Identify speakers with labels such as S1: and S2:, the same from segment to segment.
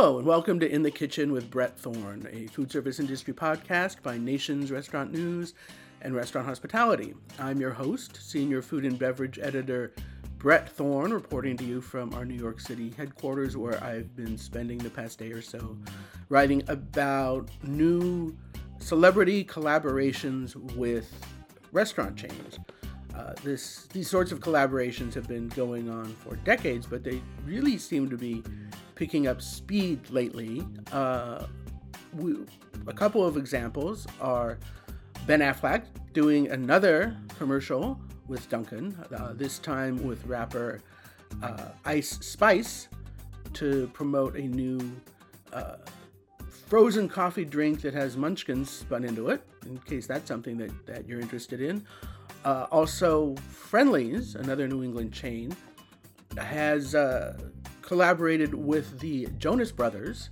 S1: Hello, and welcome to In the Kitchen with Brett Thorne, a food service industry podcast by Nations Restaurant News and Restaurant Hospitality. I'm your host, Senior Food and Beverage Editor Brett Thorne, reporting to you from our New York City headquarters, where I've been spending the past day or so writing about new celebrity collaborations with restaurant chains. Uh, this these sorts of collaborations have been going on for decades, but they really seem to be picking up speed lately. Uh, we, a couple of examples are Ben Affleck doing another commercial with Dunkin', uh, this time with rapper uh, Ice Spice to promote a new uh, frozen coffee drink that has munchkins spun into it, in case that's something that, that you're interested in. Uh, also, Friendly's, another New England chain, has uh, collaborated with the Jonas Brothers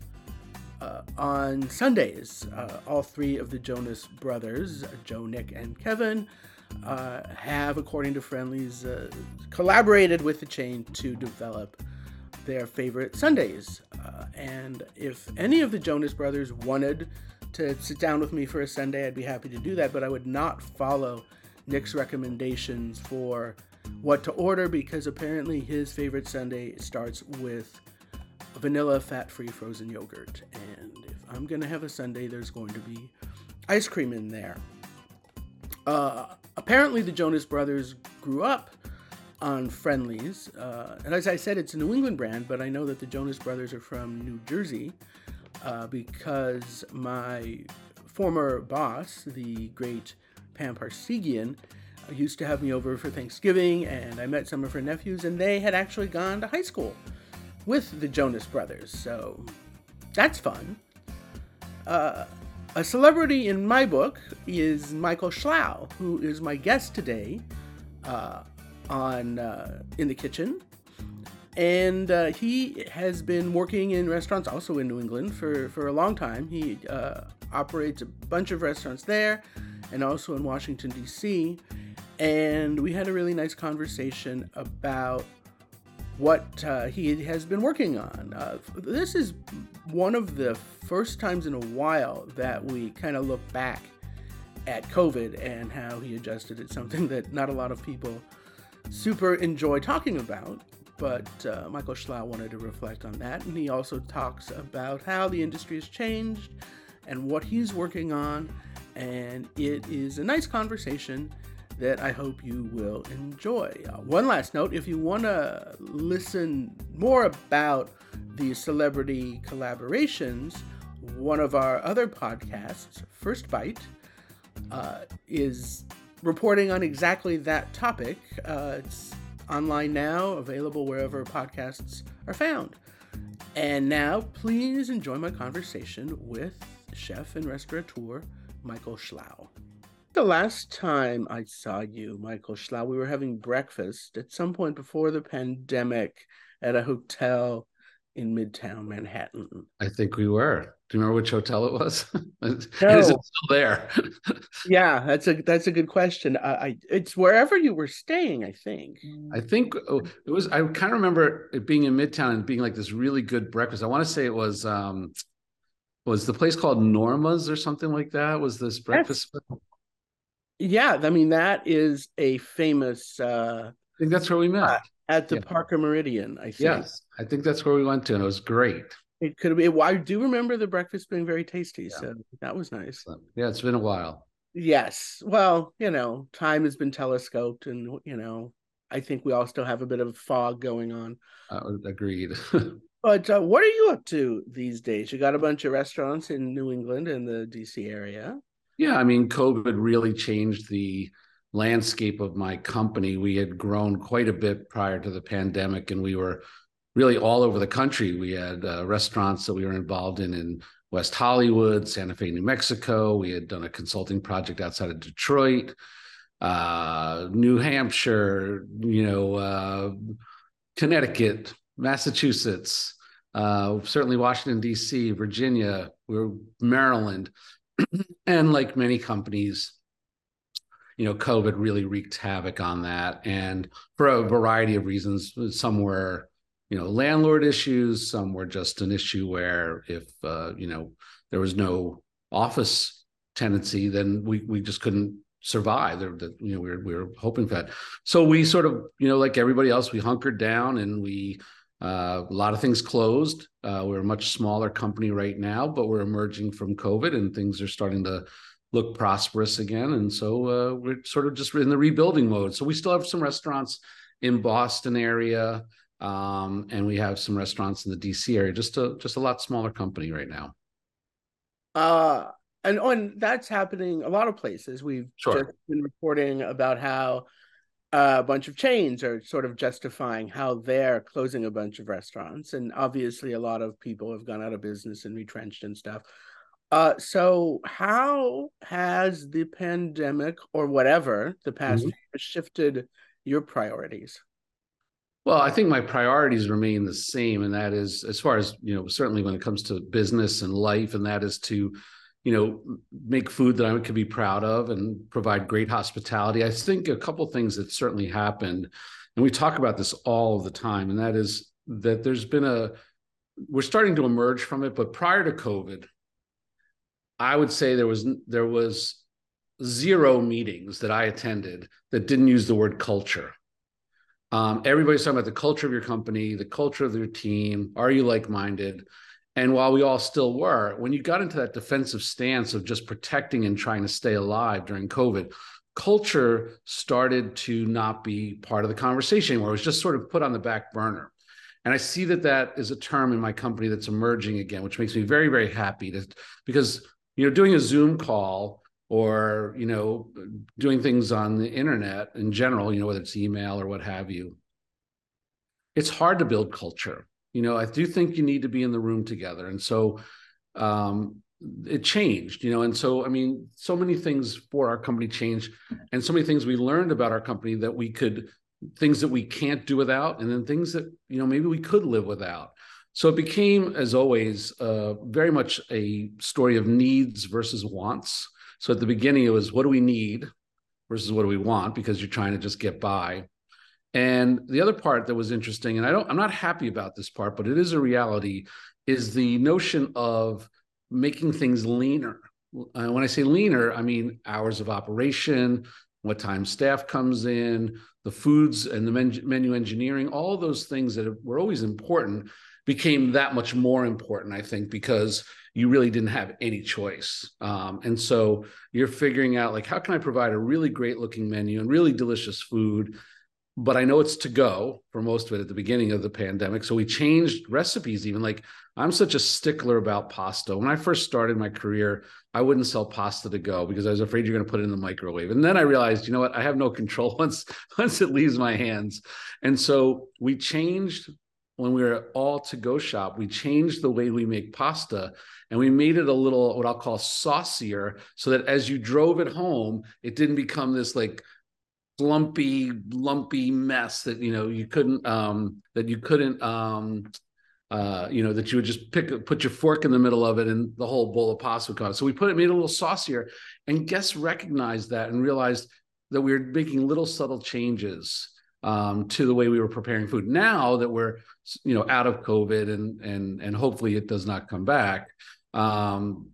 S1: uh, on sundaes. Uh, all three of the Jonas Brothers, Joe, Nick, and Kevin, uh, have, according to Friendly's, uh, collaborated with the chain to develop their favorite sundaes. and if any of the Jonas Brothers wanted to sit down with me for a sundae, I'd be happy to do that, but I would not follow Nick's recommendations for what to order because apparently his favorite sundae starts with vanilla fat free frozen yogurt. And if I'm going to have a sundae, there's going to be ice cream in there. Uh, apparently, the Jonas Brothers grew up on Friendly's. Uh, and as I said, it's a New England brand, but I know that the Jonas Brothers are from New Jersey uh, because my former boss, the great Pam Parseghian, used to have me over for Thanksgiving, and I met some of her nephews, and they had actually gone to high school with the Jonas Brothers, so that's fun. Uh, a celebrity in my book is Michael Schlow, who is my guest today uh, on uh, In the Kitchen. And uh, he has been working in restaurants also in New England for, for a long time. He uh, operates a bunch of restaurants there and also in Washington, D.C and we had a really nice conversation about what uh, he has been working on. Uh, this is one of the first times in a while that we kind of look back at COVID and how he adjusted. It's something that not a lot of people super enjoy talking about, but uh, Michael Schlow wanted to reflect on that. And he also talks about how the industry has changed and what he's working on. And it is a nice conversation that I hope you will enjoy. Uh, one last note if you want to listen more about the celebrity collaborations, one of our other podcasts, First Bite, uh, is reporting on exactly that topic. Uh, it's online now, available wherever podcasts are found. And now, please enjoy my conversation with chef and restaurateur Michael Schlow. The last time I saw you, Michael Schlow, we were having breakfast at some point before the pandemic at a hotel in Midtown Manhattan.
S2: I think we were. Do you remember which hotel it was?
S1: No.
S2: Is it still there?
S1: yeah, that's a that's a good question. I, I it's wherever you were staying, I think.
S2: I think oh, it was. I kind of remember it being in Midtown and being like this really good breakfast. I want to say it was um was the place called Norma's or something like that. Was this breakfast?
S1: Yeah, I mean that is a famous. uh
S2: I think that's where we met
S1: at the yeah. Parker Meridien. I think.
S2: Yes, I think that's where we went to, and it was great.
S1: It could be. Well, I do remember the breakfast being very tasty, yeah. so that was nice.
S2: Yeah, it's been a while.
S1: Yes. Well, you know, time has been telescoped, and you know, I think we all still have a bit of fog going on.
S2: Uh, agreed.
S1: but uh, what are you up to these days? You got a bunch of restaurants in New England and the DC area.
S2: Yeah, I mean, COVID really changed the landscape of my company. We had grown quite a bit prior to the pandemic, and we were really all over the country. We had uh, restaurants that we were involved in in West Hollywood, Santa Fe, New Mexico. We had done a consulting project outside of Detroit, uh, New Hampshire, you know, uh, Connecticut, Massachusetts, uh, certainly Washington D.C., Virginia, we were Maryland. and like many companies, you know, COVID really wreaked havoc on that. And for a variety of reasons, some were you know landlord issues some were just an issue where if uh, you know there was no office tenancy then we we just couldn't survive that you know we were, we were hoping for that so we sort of you know like everybody else we hunkered down and we uh, a lot of things closed uh, we're a much smaller company right now but we're emerging from covid and things are starting to look prosperous again and so uh, we're sort of just in the rebuilding mode so we still have some restaurants in boston area um, and we have some restaurants in the DC area. Just a just a lot smaller company right now.
S1: Uh, and on that's happening a lot of places. We've sure. just been reporting about how a bunch of chains are sort of justifying how they're closing a bunch of restaurants, and obviously a lot of people have gone out of business and retrenched and stuff. Uh, so how has the pandemic or whatever the past mm-hmm. shifted your priorities?
S2: Well, I think my priorities remain the same, and that is as far as you know, certainly when it comes to business and life, and that is to, you know, make food that I could be proud of and provide great hospitality. I think a couple things that certainly happened, and we talk about this all the time, and that is that there's been a we're starting to emerge from it, but prior to COVID, I would say there was there was zero meetings that I attended that didn't use the word culture um, everybody's talking about the culture of your company, the culture of your team. Are you like minded? And while we all still were, when you got into that defensive stance of just protecting and trying to stay alive during COVID, culture started to not be part of the conversation anymore. It was just sort of put on the back burner. And I see that that is a term in my company that's emerging again, which makes me very, very happy to, because, you know, doing a Zoom call or you know doing things on the internet in general you know whether it's email or what have you it's hard to build culture you know i do think you need to be in the room together. And so um, it changed you know and so i mean so many things for our company changed and so many things we learned about our company that we could things that we can't do without and then things that you know maybe we could live without. So it became as always uh, very much a story of needs versus wants. So at the beginning, it was what do we need versus what do we want? Because you're trying to just get by. And the other part that was interesting, and I don't, I'm not happy about this part, but it is a reality, is the notion of making things leaner. Uh, when I say leaner, I mean hours of operation, what time staff comes in, the foods and the menu engineering, all those things that were always important became that much more important, I think, because you really didn't have any choice. Um, and so you're figuring out like, how can I provide a really great looking menu and really delicious food? But I know it's to go for most of it at the beginning of the pandemic. So we changed recipes, even like I'm such a stickler about pasta. When I first started my career, I wouldn't sell pasta to go because I was afraid you're going to put it in the microwave. And then I realized, you know what? I have no control once once it leaves my hands. And so we changed when we were all to go shop, we changed the way we make pasta and we made it a little what I'll call saucier so that as you drove it home, it didn't become this like lumpy, lumpy mess that you know you couldn't um that you couldn't um uh, you know, that you would just pick, put your fork in the middle of it and the whole bowl of pasta would come. So we put it, made it a little saucier, and guests recognized that and realized that we were making little subtle changes um, to the way we were preparing food. Now that we're you know out of COVID and and and hopefully it does not come back. Um,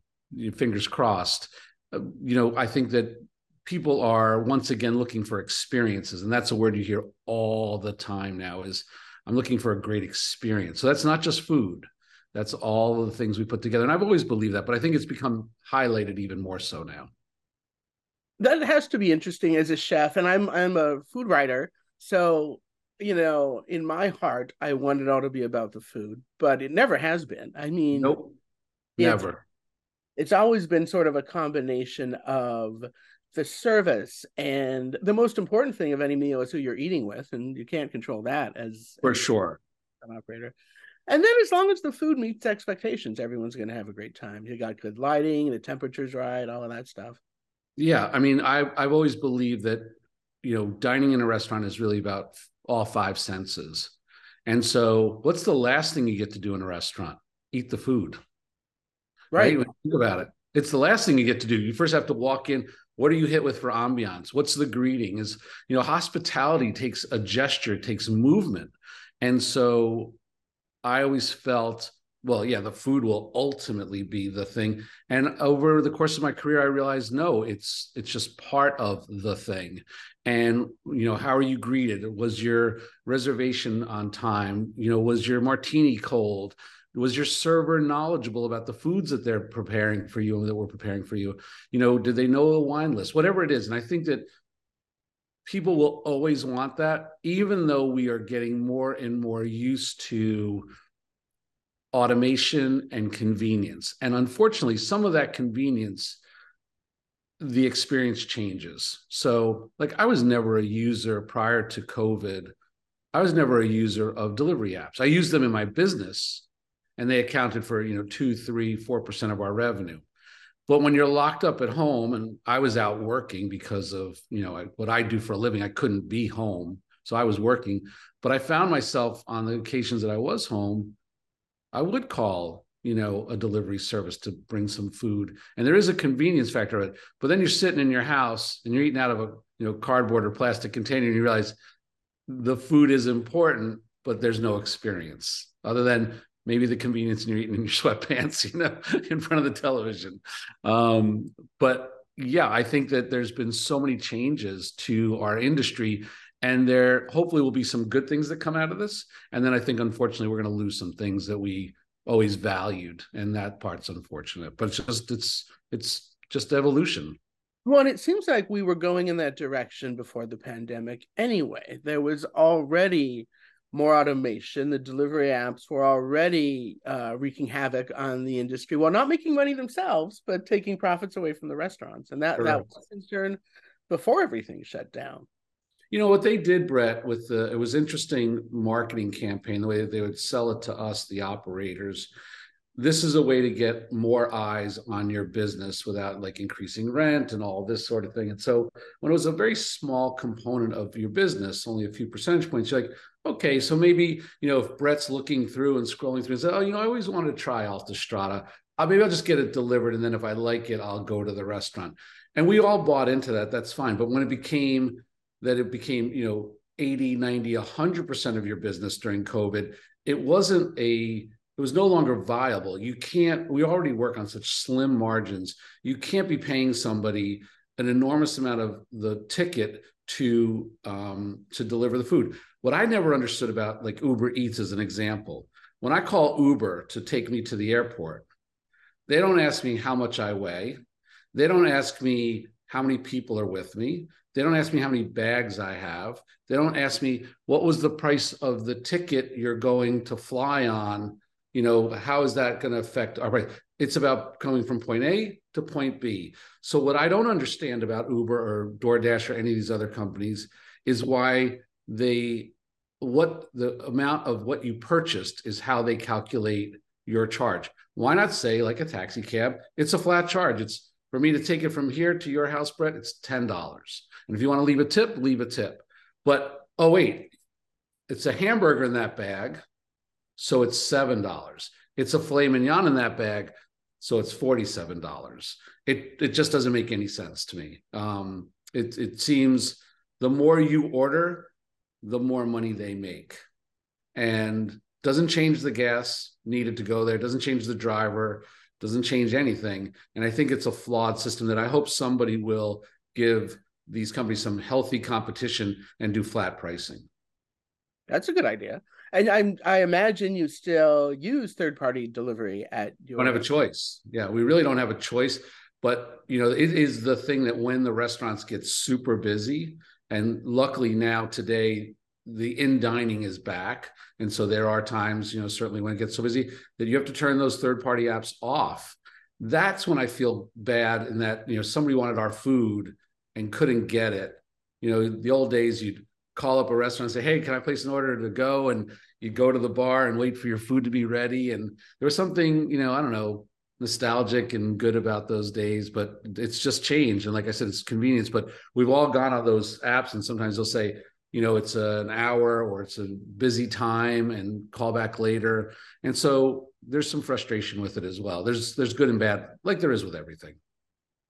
S2: fingers crossed. Uh, you know, I think that people are once again looking for experiences, and that's a word you hear all the time now. Is I'm looking for a great experience. So that's not just food. That's all of the things we put together. And I've always believed that, but I think it's become highlighted even more so now.
S1: That has to be interesting as a chef. And I'm I'm a food writer. So, you know, in my heart, I want it all to be about the food, but it never has been. I mean,
S2: nope, never.
S1: It's, it's always been sort of a combination of the service and the most important thing of any meal is who you're eating with, and you can't control that as
S2: for sure
S1: an operator. And then as long as the food meets expectations, everyone's going to have a great time. You got good lighting, the temperature's right, all of that stuff.
S2: Yeah, I mean, I I've always believed that you know, dining in a restaurant is really about all five senses. And so, what's the last thing you get to do in a restaurant? Eat the food. Right. right? Think about it. It's the last thing you get to do. You first have to walk in. What are you hit with for ambiance? What's the greeting? Is you know, hospitality takes a gesture, takes movement. And so I always felt, well, yeah, the food will ultimately be the thing. And over the course of my career, I realized no, it's it's just part of the thing. And you know, how are you greeted? Was your reservation on time? You know, was your martini cold? Was your server knowledgeable about the foods that they're preparing for you and that we're preparing for you? You know did they know a wine list? Whatever it is and i think that people will always want that even though we are getting more and more used to automation and convenience. And unfortunately some of that convenience the experience changes. So like i was never a user prior to covid. I was never a user of delivery apps. I used them in my business and they accounted for you know two three four percent of our revenue. But when you're locked up at home and i was out working because of you know what i do for a living i couldn't be home so i was working. But i found myself on the occasions that i was home i would call you know a delivery service to bring some food. And there is a convenience factor of it but then you're sitting in your house and you're eating out of a you know cardboard or plastic container and you realize the food is important but there's no experience other than maybe the convenience and you're eating in your sweatpants, you know, in front of the television. Um, but yeah, I think that there's been so many changes to our industry, and there hopefully will be some good things that come out of this. And then I think, unfortunately, we're going to lose some things that we always valued, and that part's unfortunate. But it's just it's it's just evolution.
S1: Well, it seems like we were going in that direction before the pandemic anyway. There was already more automation. The delivery apps were already uh, wreaking havoc on the industry while not making money themselves, but taking profits away from the restaurants. And that, that was a concern before everything shut down.
S2: You know what they did, Brett, with the it was interesting marketing campaign, the way that they would sell it to us, the operators. This is a way to get more eyes on your business without like increasing rent and all this sort of thing. And so when it was a very small component of your business, only a few percentage points, you're like, okay, so maybe, you know, if Brett's looking through and scrolling through and say, oh, you know, I always wanted to try Alta Strada. Uh, maybe I'll just get it delivered. And then if I like it, I'll go to the restaurant. And we all bought into that. That's fine. But when it became that it became, you know, 80, 90, 100% of your business during COVID, it wasn't a, it was no longer viable. You can't, we already work on such slim margins. You can't be paying somebody an enormous amount of the ticket to um, to deliver the food. What I never understood about like Uber Eats as an example, when I call Uber to take me to the airport, they don't ask me how much I weigh. They don't ask me how many people are with me. They don't ask me how many bags I have. They don't ask me what was the price of the ticket you're going to fly on. You know, how is that going to affect our price? It's about coming from point A to point B. So what I don't understand about Uber or DoorDash or any of these other companies is why they what the amount of what you purchased is how they calculate your charge. Why not say like a taxi cab? It's a flat charge. It's for me to take it from here to your house, Brett. It's ten dollars. And if you want to leave a tip, leave a tip. But oh wait, it's a hamburger in that bag, so it's seven dollars. It's a filet mignon in that bag, so it's forty-seven dollars. It it just doesn't make any sense to me. Um, it it seems the more you order, the more money they make. And doesn't change the gas needed to go there, doesn't change the driver, doesn't change anything. And I think it's a flawed system that I hope somebody will give these companies some healthy competition and do flat pricing.
S1: That's a good idea. And I'm I imagine you still use third party delivery at
S2: your don't have a choice. Yeah, we really don't have a choice. But you know, it is the thing that when the restaurants get super busy, and luckily now today, the in dining is back. And so there are times, you know, certainly when it gets so busy that you have to turn those third party apps off. That's when I feel bad in that, you know, somebody wanted our food and couldn't get it. You know, the old days you'd call up a restaurant and say, Hey, can I place an order to go? And you'd go to the bar and wait for your food to be ready. And there was something, you know, I don't know, nostalgic and good about those days, but it's just changed. And like I said, it's convenience. But we've all gone on those apps, and sometimes they'll say, you know, it's an hour or it's a busy time, and call back later. And so there's some frustration with it as well. There's there's good and bad, like there is with everything.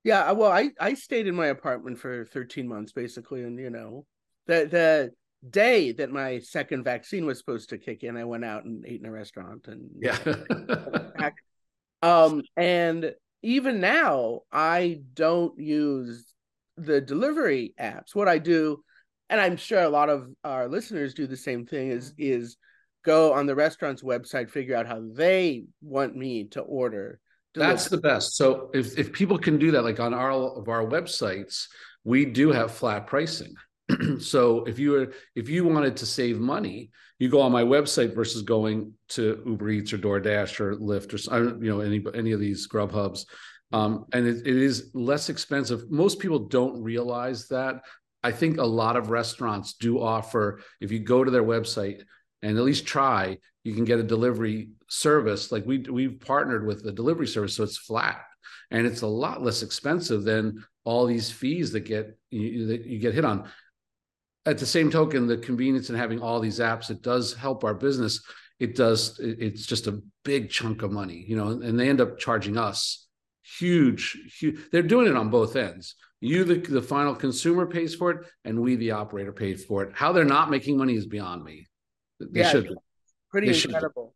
S1: Yeah, uh, well, I I stayed in my apartment for 13 months basically, and you know the the day that my second vaccine was supposed to kick in, I went out and ate in a restaurant and
S2: yeah.
S1: um, and even now, I don't use the delivery apps. What I do, and I'm sure a lot of our listeners do the same thing, is is go on the restaurant's website, figure out how they want me to order.
S2: Delivery. That's the best. So if if people can do that, like on our of our websites, we do have flat pricing. so if you were if you wanted to save money, you go on my website versus going to Uber Eats or DoorDash or Lyft or you know any any of these Grubhubs. Um, and it, it is less expensive. Most people don't realize that. I think a lot of restaurants do offer, if you go to their website and at least try, you can get a delivery service. Like we we've partnered with the delivery service, so it's flat and it's a lot less expensive than all these fees that get you, that you get hit on at the same token, the convenience in having all these apps, it does help our business. It does, it's just a big chunk of money, you know, and they end up charging us huge, huge. They're doing it on both ends. You, the, the final consumer, pays for it, and we, the operator, paid for it. How they're not making money is beyond me. They yeah, should.
S1: Pretty they incredible.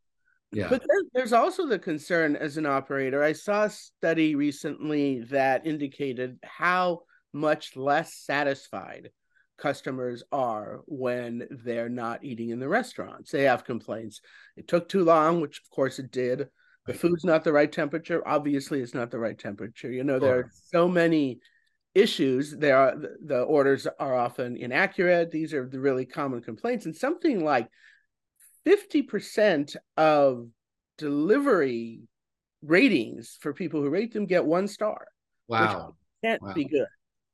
S1: Should. Yeah. But there's also the concern as an operator. I saw a study recently that indicated how much less satisfied customers are when they're not eating in the restaurants. They have complaints. It took too long, which of course it did. The food's not the right temperature. Obviously, it's not the right temperature. You know, there are so many issues. There are the orders are often inaccurate. These are the really common complaints, and something like fifty percent of delivery ratings for people who rate them get one star.
S2: Wow,
S1: can't
S2: wow.
S1: be good.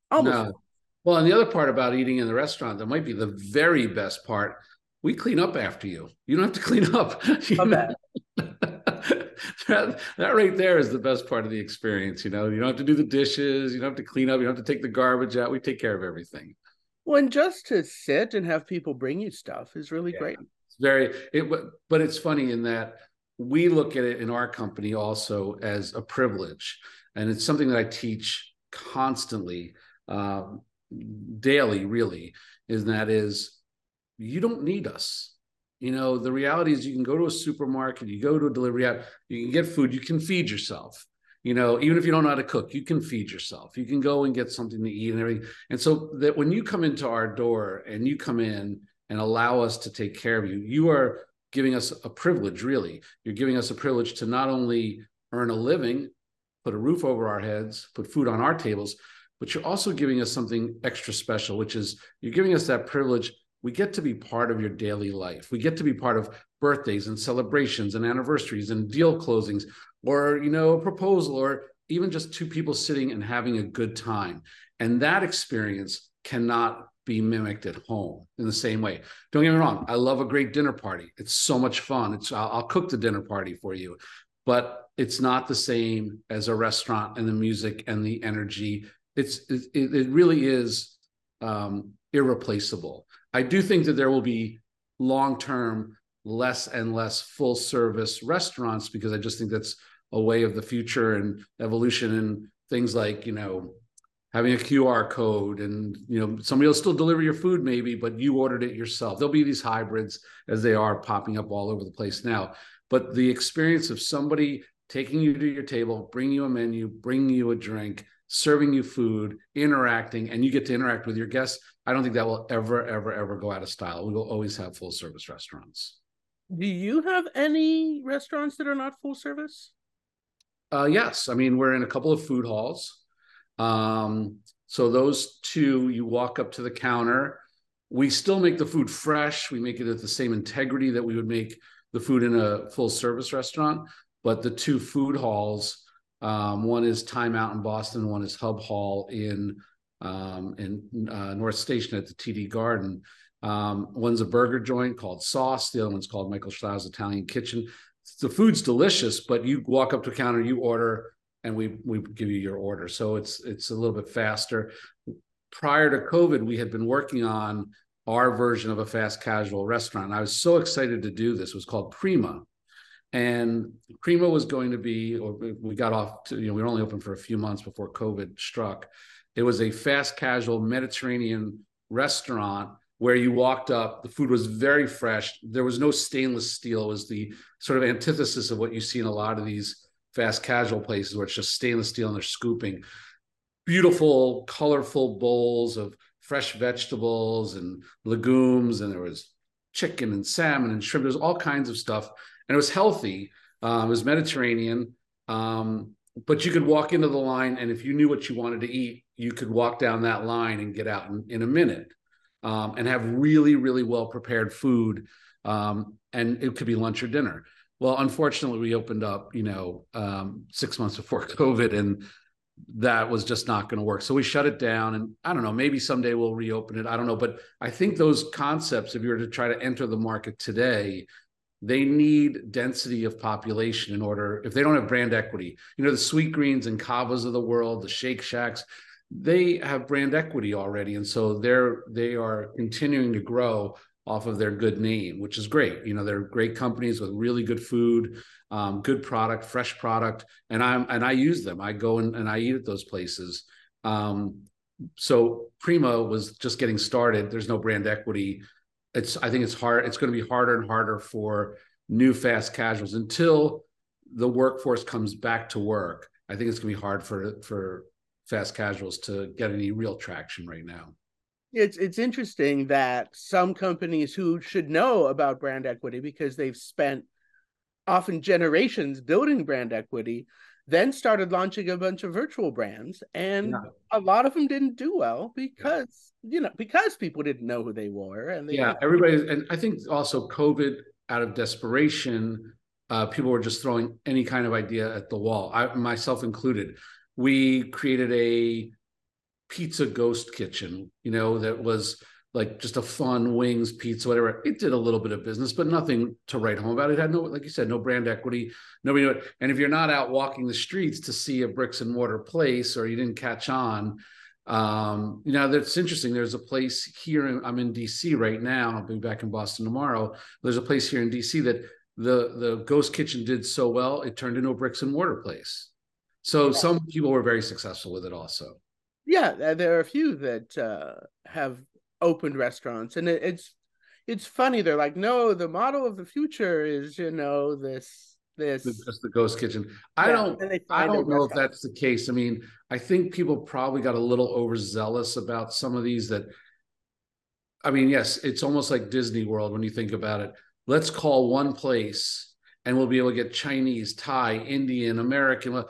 S1: Almost
S2: no. Well, and the other part about eating in the restaurant that might be the very best part, we clean up after you. You don't have to clean up. that, that right there is the best part of the experience. You know, you don't have to do the dishes, you don't have to clean up, you don't have to take the garbage out. We take care of everything.
S1: Well, and just to sit and have people bring you stuff is really yeah. great.
S2: It's very it but it's funny in that we look at it in our company also as a privilege. And it's something that I teach constantly. Um, daily really is that is you don't need us. You know the reality is you can go to a supermarket you go to a delivery app you can get food you can feed yourself. You know even if you don't know how to cook you can feed yourself. You can go and get something to eat and everything. And so that when you come into our door and you come in and allow us to take care of you you are giving us a privilege really. You're giving us a privilege to not only earn a living put a roof over our heads put food on our tables but you're also giving us something extra special, which is you're giving us that privilege. We get to be part of your daily life. We get to be part of birthdays and celebrations and anniversaries and deal closings or, you know, a proposal or even just two people sitting and having a good time. And that experience cannot be mimicked at home in the same way. Don't get me wrong. I love a great dinner party. It's so much fun. It's I'll, I'll, cook the dinner party for you, but it's not the same as a restaurant and the music and the energy it's it, it really is um, irreplaceable. I do think that there will be long term less and less full service restaurants because I just think that's a way of the future and evolution and things like you know having a QR code and you know somebody will still deliver your food maybe but you ordered it yourself. There'll be these hybrids as they are popping up all over the place now. But the experience of somebody taking you to your table, bringing you a menu, bringing you a drink, serving you food, interacting, and you get to interact with your guests, I don't think that will ever, ever, ever go out of style. We will always have full service restaurants.
S1: Do you have any restaurants that are not full service?
S2: Uh, yes. I mean, we're in a couple of food halls. Um, so those two, you walk up to the counter. We still make the food fresh. We make it at the same integrity that we would make the food in a full service restaurant. But the two food halls, um, one is Time Out in Boston. One is Hub Hall in um, in uh, North Station at the TD Garden. Um, one's a burger joint called Sauce. The other one's called Michael Schlow's Italian Kitchen. The food's delicious, but you walk up to a counter, you order, and we we give you your order. So it's it's a little bit faster. Prior to COVID, we had been working on our version of a fast casual restaurant. I was so excited to do this. It was called Prima and Prima was going to be, or we got off to, you know, we were only open for a few months before COVID struck. It was a fast casual Mediterranean restaurant where you walked up, the food was very fresh. There was no stainless steel. It was the sort of antithesis of what you see in a lot of these fast casual places where it's just stainless steel and they're scooping. Beautiful, colorful bowls of fresh vegetables and legumes, and there was chicken and salmon and shrimp. There's all kinds of stuff, and it was healthy. Um, it was Mediterranean, um, but you could walk into the line, and if you knew what you wanted to eat, you could walk down that line and get out in, in a minute, um, and have really, really well prepared food. Um, and it could be lunch or dinner. Well, unfortunately, we opened up, you know, um, six months before COVID, and that was just not going to work. So we shut it down. And I don't know, maybe someday we'll reopen it. I don't know. But I think those concepts, if you were to try to enter the market today, they need density of population in order, if they don't have brand equity, you know, the Sweetgreens and Cavas of the world, the Shake Shacks, they have brand equity already. And so they're, they are continuing to grow off of their good name, which is great. You know, they're great companies with really good food, um, good product, fresh product, and I'm and I use them. I go and, and I eat at those places. Um, so Prima was just getting started. There's no brand equity. It's I think it's hard. It's going to be harder and harder for new fast casuals until the workforce comes back to work. I think it's going to be hard for for fast casuals to get any real traction right now
S1: it's it's interesting that some companies who should know about brand equity because they've spent often generations building brand equity then started launching a bunch of virtual brands and yeah. a lot of them didn't do well because yeah. you know because people didn't know who they were and they
S2: yeah everybody and i think also covid out of desperation uh, people were just throwing any kind of idea at the wall i myself included we created a pizza ghost kitchen, you know, that was like just a fun wings, pizza, whatever. It did a little bit of business, but nothing to write home about. It had no, like you said, no brand equity. Nobody knew it. And if you're not out walking the streets to see a bricks and mortar place or you didn't catch on, um, you know, that's interesting. There's a place here, in, I'm in DC right now. I'll be back in Boston tomorrow. There's a place here in DC that the the ghost kitchen did so well, it turned into a bricks and mortar place. So yeah. some people were very successful with it also.
S1: Yeah, there are a few that uh, have opened restaurants, and it, it's it's funny. They're like, no, the model of the future is you know this this
S2: just the ghost kitchen. I yeah, don't I don't know if that's the case. I mean, I think people probably got a little overzealous about some of these that. I mean, yes, it's almost like Disney World when you think about it. Let's call one place and we'll be able to get Chinese, Thai, Indian, American.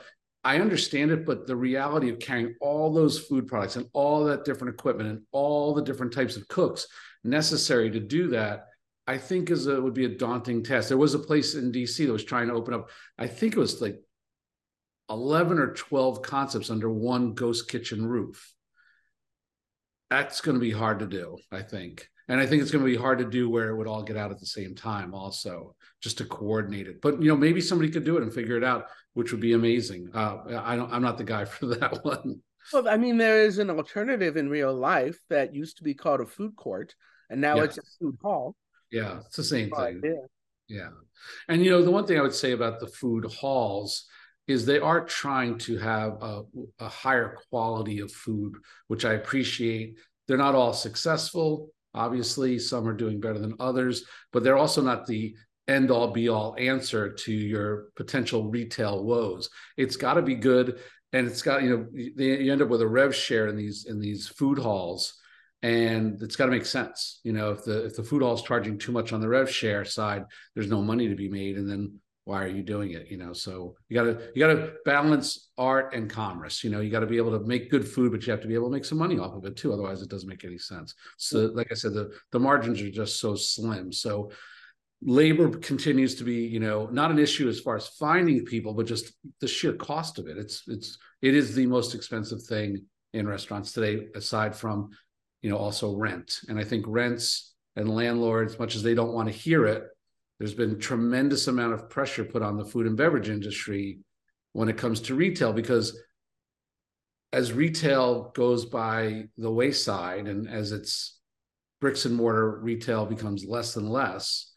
S2: I understand it, but the reality of carrying all those food products and all that different equipment and all the different types of cooks necessary to do that, I think is a would be a daunting task. There was a place in DC that was trying to open up. I think it was like 11 or 12 concepts under one ghost kitchen roof. That's going to be hard to do, I think. And I think it's going to be hard to do where it would all get out at the same time, also, just to coordinate it. But you know, maybe somebody could do it and figure it out which would be amazing. Uh, I don't, I'm not the guy for that one.
S1: Well, I mean, there is an alternative in real life that used to be called a food court, and now yeah. it's a food hall.
S2: Yeah, it's the same thing. Yeah. yeah. And, you know, the one thing I would say about the food halls is they are trying to have a, a higher quality of food, which I appreciate. They're not all successful. Obviously, some are doing better than others, but they're also not the end all be all answer to your potential retail woes. It's got to be good, and it's got you know you end up with a rev share in these in these food halls, and it's got to make sense. You know, if the if the food hall is charging too much on the rev share side, there's no money to be made, and then why are you doing it you know so you got to you got to balance art and commerce you know you got to be able to make good food but you have to be able to make some money off of it too otherwise it doesn't make any sense so like i said the the margins are just so slim so labor continues to be you know not an issue as far as finding people but just the sheer cost of it. It's it's it is the most expensive thing in restaurants today aside from you know also rent. And i think rents and landlords much as they don't want to hear it there's been tremendous amount of pressure put on the food and beverage industry when it comes to retail because as retail goes by the wayside and as its bricks and mortar retail becomes less and less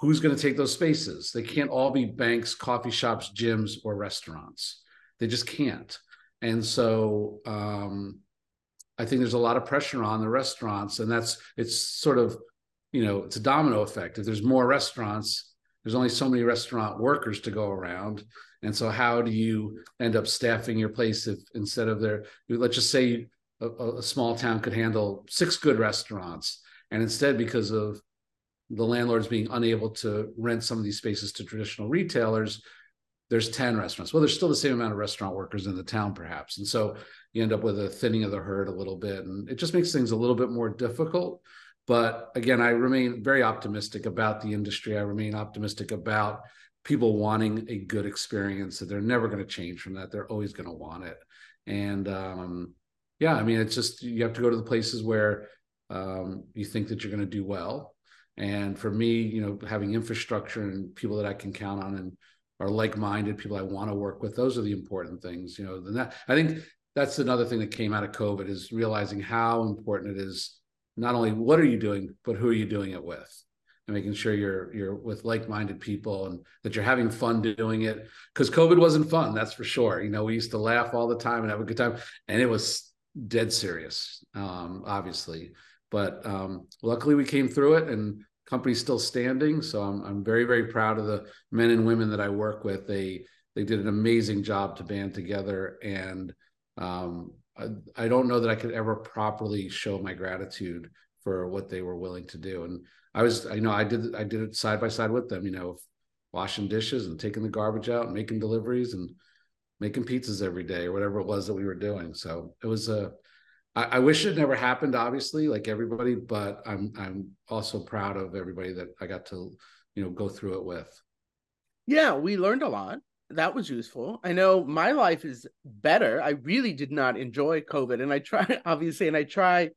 S2: who's going to take those spaces? They can't all be banks, coffee shops, gyms, or restaurants. They just can't. And so um, I think there's a lot of pressure on the restaurants, and that's it's sort of, you know, it's a domino effect. If there's more restaurants, there's only so many restaurant workers to go around, and so how do you end up staffing your place if instead of there, let's just say a, a small town could handle six good restaurants, and instead because of the landlords being unable to rent some of these spaces to traditional retailers, there's 10 restaurants. Well, there's still the same amount of restaurant workers in the town, perhaps. And so you end up with a thinning of the herd a little bit. And it just makes things a little bit more difficult. But again, I remain very optimistic about the industry. I remain optimistic about people wanting a good experience, that they're never going to change from that. They're always going to want it. And um, yeah, I mean, it's just you have to go to the places where um, you think that you're going to do well. And for me, you know, having infrastructure and people that I can count on and are like-minded people I want to work with. Those are the important things, you know. That I think that's another thing that came out of COVID is realizing how important it is. Not only what are you doing, but who are you doing it with, and making sure you're you're with like-minded people and that you're having fun doing it. Because COVID wasn't fun, that's for sure. You know, we used to laugh all the time and have a good time, and it was dead serious, um, obviously. But um, luckily, we came through it, and company's still standing. So I'm I'm very very proud of the men and women that I work with. They they did an amazing job to band together, and um, I, I don't know that I could ever properly show my gratitude for what they were willing to do. And I was you know I did I did it side by side with them. You know, washing dishes and taking the garbage out, and making deliveries and making pizzas every day or whatever it was that we were doing. So it was a I, wish it never happened, obviously, like everybody, but I'm I'm also proud of everybody that I got to, you know, go through it with.
S1: Yeah, we learned a lot. That was useful. I know my life is better. I really did not enjoy COVID. And I try, obviously, and I try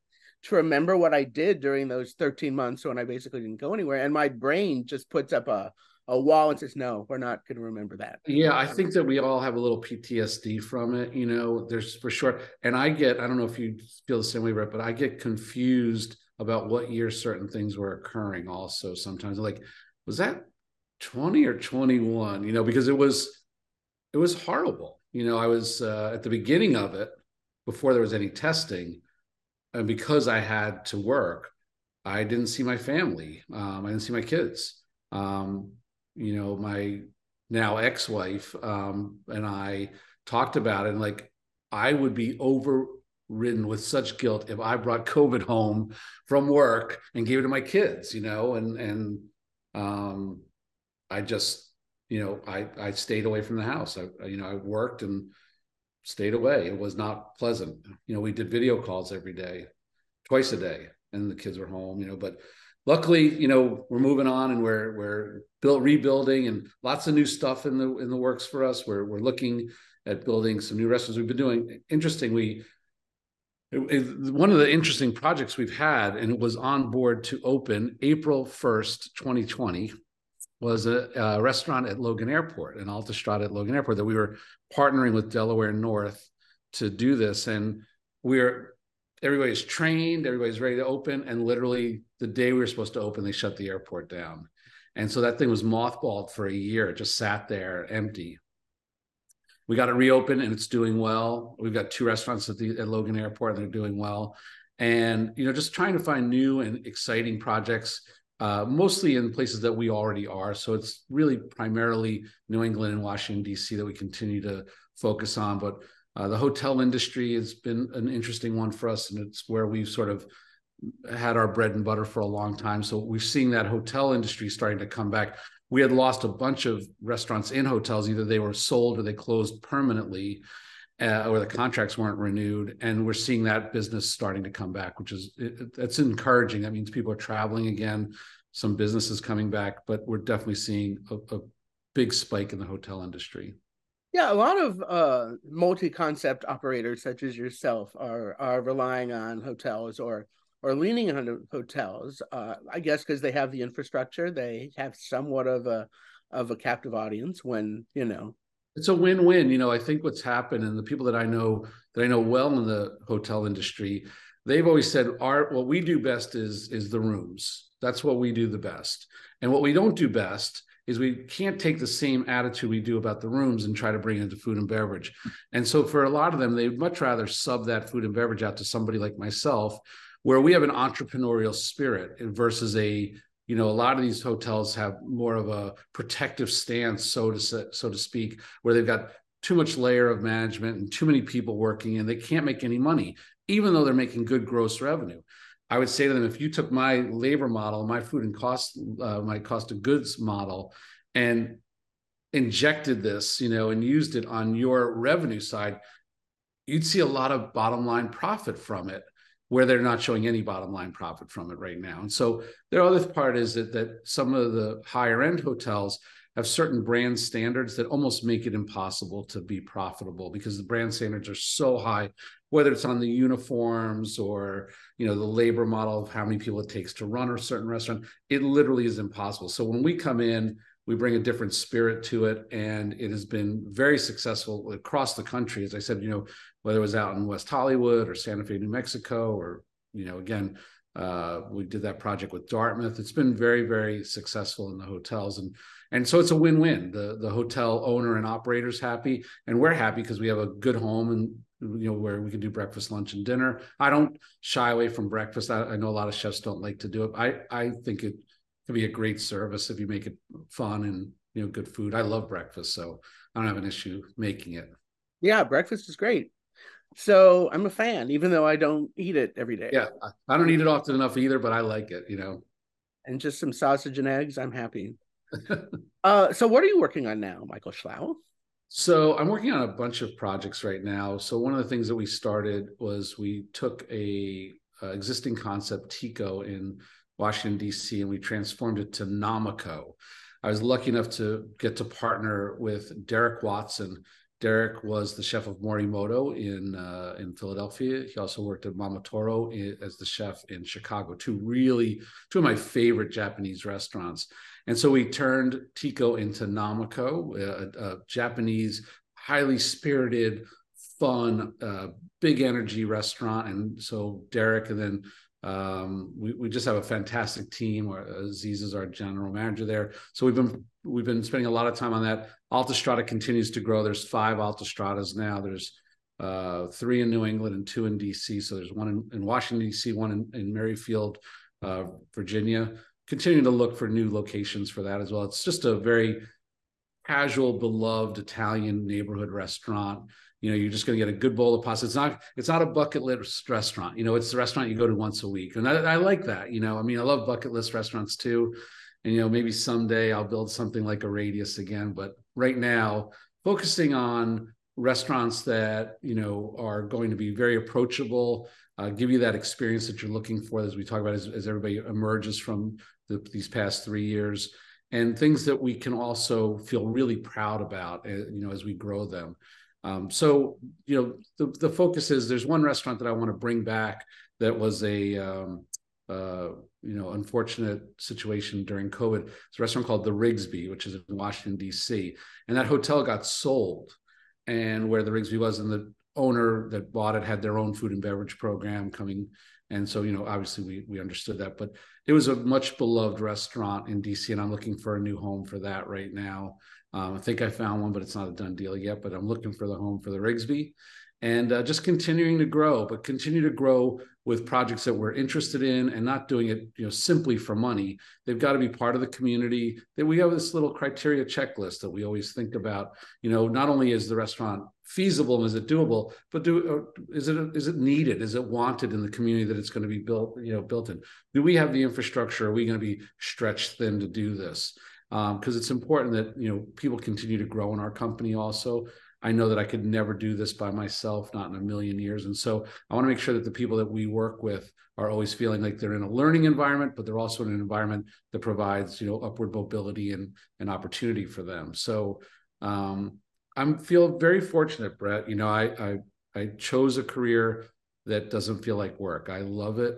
S1: to remember what I did during those 13 months when I basically didn't go anywhere. And my brain just puts up a a wall and says, no, we're not going to remember that.
S2: Yeah, I think that we all have a little PTSD from it. You know, there's for sure. And I get, I don't know if you feel the same way, Brett, but I get confused about what year certain things were occurring also sometimes. Like, was that 20 or 21? You know, because it was, it was horrible. You know, I was uh, at the beginning of it before there was any testing. And because I had to work, I didn't see my family. Um, I didn't see my kids. Um, you know, my now ex-wife um, and I talked about it, and like I would be overridden with such guilt if I brought COVID home from work and gave it to my kids, you know, and and um, I just, you know, I I stayed away from the house. I you know I worked and stayed away. It was not pleasant. You know, we did video calls every day, twice a day, and the kids were home. You know, but luckily, you know, we're moving on and we're we're built rebuilding and lots of new stuff in the in the works for us. We're we're looking at building some new restaurants. We've been doing interesting. We it, it, one of the interesting projects we've had, and it was on board to open April first, twenty twenty. Was a, a, restaurant at Logan Airport, an Alta at Logan Airport, that we were partnering with Delaware North to do this. And we're everybody's trained, everybody's ready to open, and literally the day we were supposed to open, they shut the airport down. And so that thing was mothballed for a year, it just sat there empty. We got it reopened and it's doing well. We've got two restaurants at the at Logan Airport, and they're doing well. And you know, just trying to find new and exciting projects, uh, mostly in places that we already are. So it's really primarily New England and Washington D.C. that we continue to focus on, but uh, the hotel industry has been an interesting one for us, and it's where we've sort of had our bread and butter for a long time. So we're seeing that hotel industry starting to come back. We had lost a bunch of restaurants in hotels; either they were sold or they closed permanently, uh, or the contracts weren't renewed. And we're seeing that business starting to come back, which is it, it's encouraging. That means people are traveling again, some businesses coming back, but we're definitely seeing a, a big spike in the hotel industry.
S1: Yeah, a lot of uh, multi-concept operators such as yourself are are relying on hotels or or leaning on hotels. Uh, I guess because they have the infrastructure, they have somewhat of a of a captive audience. When you know,
S2: it's a win-win. You know, I think what's happened, and the people that I know that I know well in the hotel industry, they've always said, "Our what we do best is is the rooms. That's what we do the best, and what we don't do best." Is we can't take the same attitude we do about the rooms and try to bring it into food and beverage. And so for a lot of them, they'd much rather sub that food and beverage out to somebody like myself, where we have an entrepreneurial spirit versus a you know a lot of these hotels have more of a protective stance so to so to speak where they've got too much layer of management and too many people working and they can't make any money even though they're making good gross revenue I would say to them, if you took my labor model, my food and cost, uh, my cost of goods model, and injected this, you know, and used it on your revenue side, you'd see a lot of bottom line profit from it, where they're not showing any bottom line profit from it right now. And so the other part is that that some of the higher end hotels have certain brand standards that almost make it impossible to be profitable because the brand standards are so high whether it's on the uniforms or you know the labor model of how many people it takes to run a certain restaurant it literally is impossible. So when we come in we bring a different spirit to it and it has been very successful across the country. As i said you know whether it was out in west hollywood or santa fe new mexico or you know again uh, we did that project with dartmouth. It's been very very successful in the hotels and and so it's a win-win. The the hotel owner and operators happy and we're happy because we have a good home and you know where we can do breakfast lunch and dinner. I don't shy away from breakfast. I, I, know a lot of chefs don't like to do it. I i think it can be a great service if you make it fun and you know good food. I love breakfast so i don't have an issue making it.
S1: Yeah breakfast is great. So i'm a fan even though i don't eat it every day.
S2: Yeah i don't eat it often enough either but i like it you know.
S1: And just some sausage and eggs i'm happy. Uh so what are you working on now michael schlow
S2: so I'm working on a bunch of projects right now. So one of the things that we started was we took a, a existing concept Tico in Washington D.C. and we transformed it to Nama Ko. I was lucky enough to get to partner with Derek Watson. Derek was the chef of Morimoto in uh, in Philadelphia. He also worked at Momotaro as the chef in Chicago. Two really two of my favorite Japanese restaurants. And so we turned Tico into Nama Ko, a, a Japanese, highly spirited, fun, uh, big energy restaurant. And so Derek and then um, we, we just have a fantastic team. Where Aziz is our general manager there. So we've been we've been spending a lot of time on that. Alta continues to grow. There's five Alta now. There's uh, three in New England and two in DC. So there's one in, in Washington DC, one in, in Merrifield, uh, Virginia continuing to look for new locations for that as well. It's just a very casual, beloved Italian neighborhood restaurant. You know, you're just going to get a good bowl of pasta. It's not, it's not a bucket list restaurant. You know, it's the restaurant you go to once a week, and I, I like that. You know, I mean, I love bucket list restaurants too. And you know, maybe someday I'll build something like a Radius again. But right now, focusing on restaurants that you know are going to be very approachable uh, give you that experience that you're looking for as we talk about as, as everybody emerges from the, these past three years and things that we can also feel really proud about uh, you know as we grow them. Um, so you know the, the focus is there's one restaurant that i want to bring back that was a um, uh, you know unfortunate situation during covid. It's a restaurant called the riggsby which is in washington d.c and that hotel got sold and where the riggsby was and the owner that bought it had their own food and beverage program coming and so you know obviously we we understood that but it was a much beloved restaurant in dc and i'm looking for a new home for that right now. Um, i think i found one but it's not a done deal yet but i'm looking for the home for the riggsby and uh, just continuing to grow but continue to grow with projects that we're interested in and not doing it you know simply for money. They've got to be part of the community. That we have this little criteria checklist that we always think about you know not only is the restaurant feasible and is it doable but do uh, is it is it needed? Is it wanted in the community that it's going to be built you know built in? Do we have the infrastructure? Are we going to be stretched thin to do this? Because um, it's important that you know people continue to grow in our company also I know that I could never do this by myself, not in a million years. And so I want to make sure that the people that we work with are always feeling like they're in a learning environment, but they're also in an environment that provides, you know, upward mobility and, and opportunity for them. So um, I'm feel very fortunate, Brett. You know, I, I I chose a career that doesn't feel like work. I love it.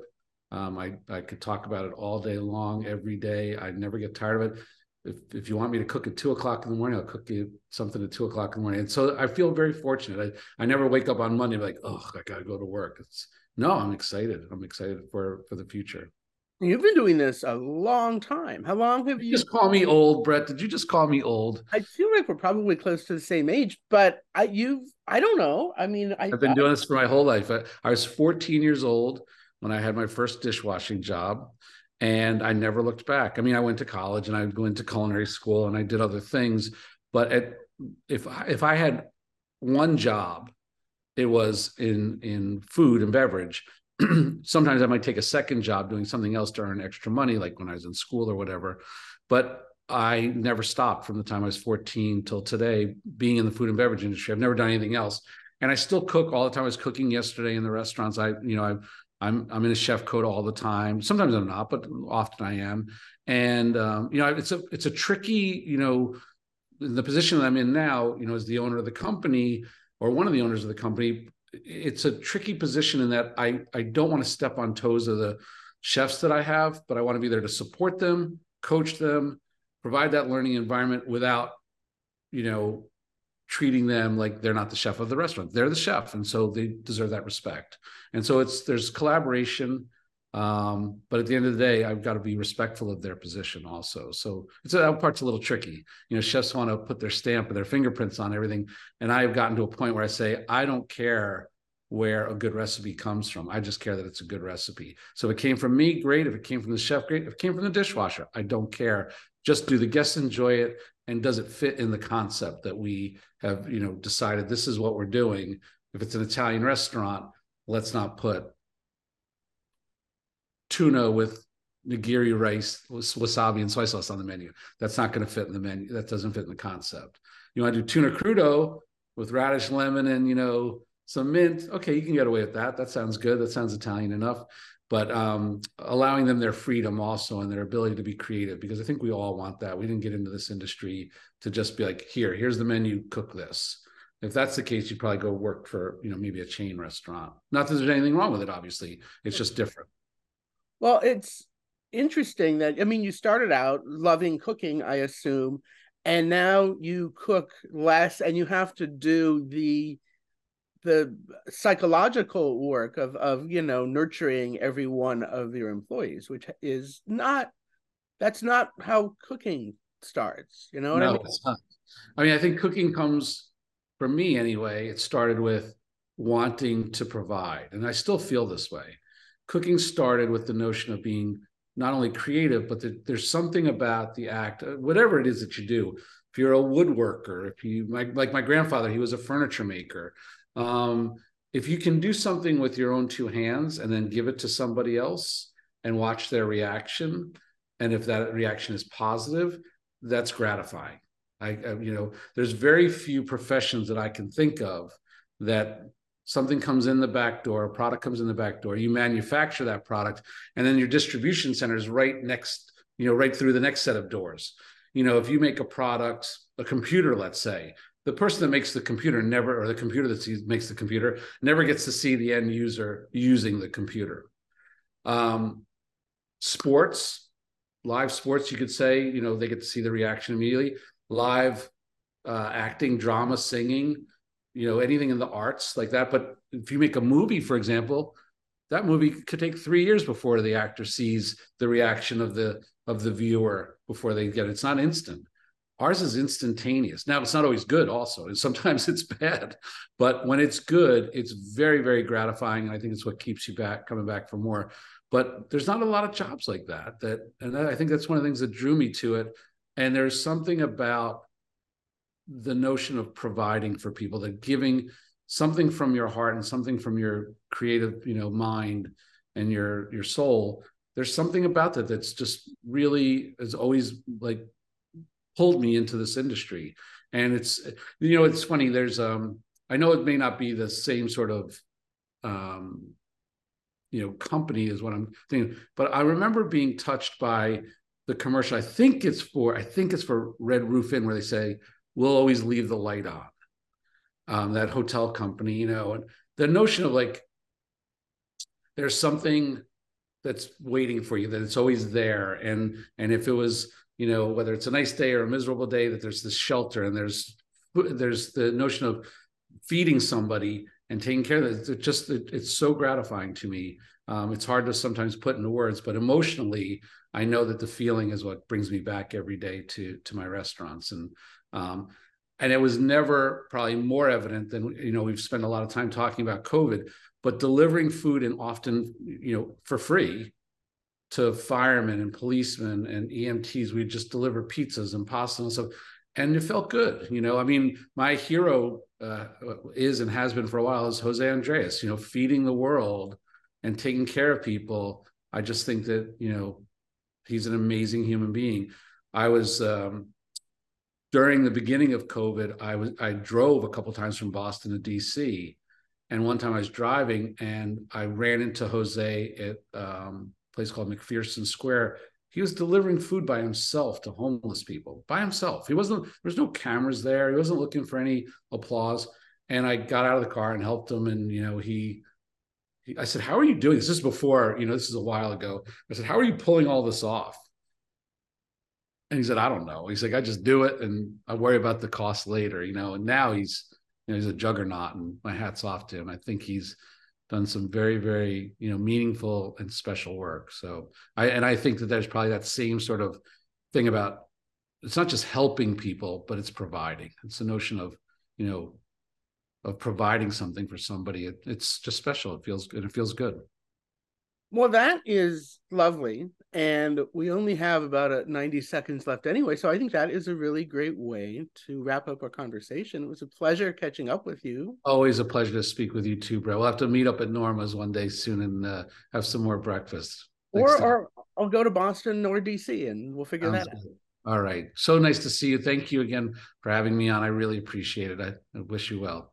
S2: Um, I I could talk about it all day long, every day. I never get tired of it if, if you want me to cook at two o'clock in the morning, I'll cook you something at two o'clock in the morning. And so I feel very fortunate. I, I never wake up on Monday like, oh, I gotta go to work. It's no, I'm excited. I'm excited for for the future.
S1: You've been doing this a long time. How long have
S2: you,
S1: you
S2: just call me old, Brett? Did you just call me old?
S1: I feel like we're probably close to the same age, but I you've I don't know. I mean, I,
S2: have been doing this for my whole life. I, I was 14 years old when I had my first dishwashing job, and I never looked back. I mean, I went to college and I went to culinary school and I did other things, but at, if I, if I had one job, it was in in food and beverage sometimes I might take a second job doing something else to earn extra money, like when I was in school or whatever. But I never stopped from the time I was 14 till today, being in the food and beverage industry. I've never done anything else. And I still cook all the time. I was cooking yesterday in the restaurants. I, you know, I, I'm I'm in a chef coat all the time. Sometimes I'm not, but often I am. And um, you know, it's a it's a tricky, you know, the position that I'm in now, you know, as the owner of the company or one of the owners of the company, it's a tricky position in that I I don't want to step on toes of the chefs that I have, but I want to be there to support them, coach them, provide that learning environment without, you know, treating them like they're not the chef of the restaurant. They're the chef, and so they deserve that respect. And so it's there's collaboration, um, but at the end of the day, I've got to be respectful of their position also. So it's that part's a little tricky. You know, chefs want to put their stamp and their fingerprints on everything, and I've gotten to a point where I say I don't care where a good recipe comes from. I just care that it's a good recipe. So if it came from me, great. If it came from the chef, great. If it came from the dishwasher, I don't care. Just do the guests enjoy it, and does it fit in the concept that we have, you know, decided this is what we're doing? If it's an Italian restaurant, let's not put tuna with nigiri rice, wasabi, and soy sauce on the menu. That's not going to fit in the menu. That doesn't fit in the concept. You want to do tuna crudo with radish, lemon, and you know some mint. Okay, you can get away with that. That sounds good. That sounds Italian enough. But um, allowing them their freedom also and their ability to be creative, because I think we all want that. We didn't get into this industry to just be like, here, here's the menu, cook this. If that's the case, you probably go work for, you know, maybe a chain restaurant. Not that there's anything wrong with it, obviously. It's just different.
S1: Well, it's interesting that I mean you started out loving cooking, I assume, and now you cook less and you have to do the the psychological work of of you know nurturing every one of your employees, which is not that's not how cooking starts. You know what no, I mean? It's not.
S2: I mean, I think cooking comes for me anyway. It started with wanting to provide, and I still feel this way cooking started with the notion of being not only creative, but that there's something about the act, uh, whatever it is that you do. If you're a woodworker, if you like, like my grandfather, he was a furniture maker. Um, if you can do something with your own two hands and then give it to somebody else and watch their reaction, and if that reaction is positive, that's gratifying. I, I you know, there's very few professions that I can think of that something comes in the back door, a product comes in the back door, you manufacture that product, and then your distribution center is right next, you know, right through the next set of doors. You know, if you make a product, a computer, let's say, the person that makes the computer never, or the computer that makes the computer, never gets to see the end user using the computer. Um, sports, live sports, you could say, you know, they get to see the reaction immediately. Live uh, acting, drama, singing, you know anything in the arts like that. But if you make a movie for example that movie could take three years before the actor sees the reaction of the of the viewer before they get it. it's not instant. Ours is instantaneous. Now it's not always good also and sometimes it's bad but when it's good it's very very gratifying and i think it's what keeps you back coming back for more. But there's not a lot of jobs like that that and i think that's one of the things that drew me to it and there's something about the notion of providing for people, that giving something from your heart and something from your creative, you know, mind and your your soul. There's something about that that's just really has always like pulled me into this industry. And it's you know, it's funny. There's um, I know it may not be the same sort of um, you know, company is what I'm thinking, but I remember being touched by the commercial. I think it's for I think it's for Red Roof Inn where they say we'll always leave the light on. Um, that hotel company, you know, and the notion of like there's something that's waiting for you, that it's always there. And and if it was, you know, whether it's a nice day or a miserable day, that there's this shelter and there's there's the notion of feeding somebody and taking care of it. It's just it, it's so gratifying to me Um, it's hard to sometimes put into words, but emotionally, I know that the feeling is what brings me back every day to to my restaurants. And um, and it was never probably more evident than you know we've spent a lot of time talking about COVID, but delivering food and often you know for free to firemen and policemen and EMTs. We'd just deliver pizzas and pasta and stuff. And it felt good. You know, I mean, my hero uh, is and has been for a while is Jose Andres, you know, feeding the world and taking care of people. I just think that, you know, he's an amazing human being. I was, um, during the beginning of COVID, I was I drove a couple times from Boston to DC, and one time I was driving and I ran into Jose at um, place called McPherson Square. He was delivering food by himself to homeless people by himself. He wasn't, there was no cameras there. He wasn't looking for any applause. And I got out of the car and helped him. And, you know, he I said, How are you doing this? This is before, you know, this is a while ago. I said, How are you pulling all this off? And he said, I don't know. He's like, I just do it and I worry about the cost later, you know. And now he's, you know, he's a juggernaut and my hat's off to him. I think he's done some very very you know meaningful and special work so i and i think that there's probably that same sort of thing about it's not just helping people but it's providing it's the notion of you know of providing something for somebody it, it's just special it feels good it feels good
S1: well, that is lovely. And we only have about a 90 seconds left anyway. So I think that is a really great way to wrap up our conversation. It was a pleasure catching up with you.
S2: Always a pleasure to speak with you too, bro. We'll have to meet up at Norma's one day soon and uh, have some more breakfast.
S1: Or, or I'll go to Boston or DC and we'll figure Sounds that good.
S2: out. All right. So nice to see you. Thank you again for having me on. I really appreciate it. I, I wish you well.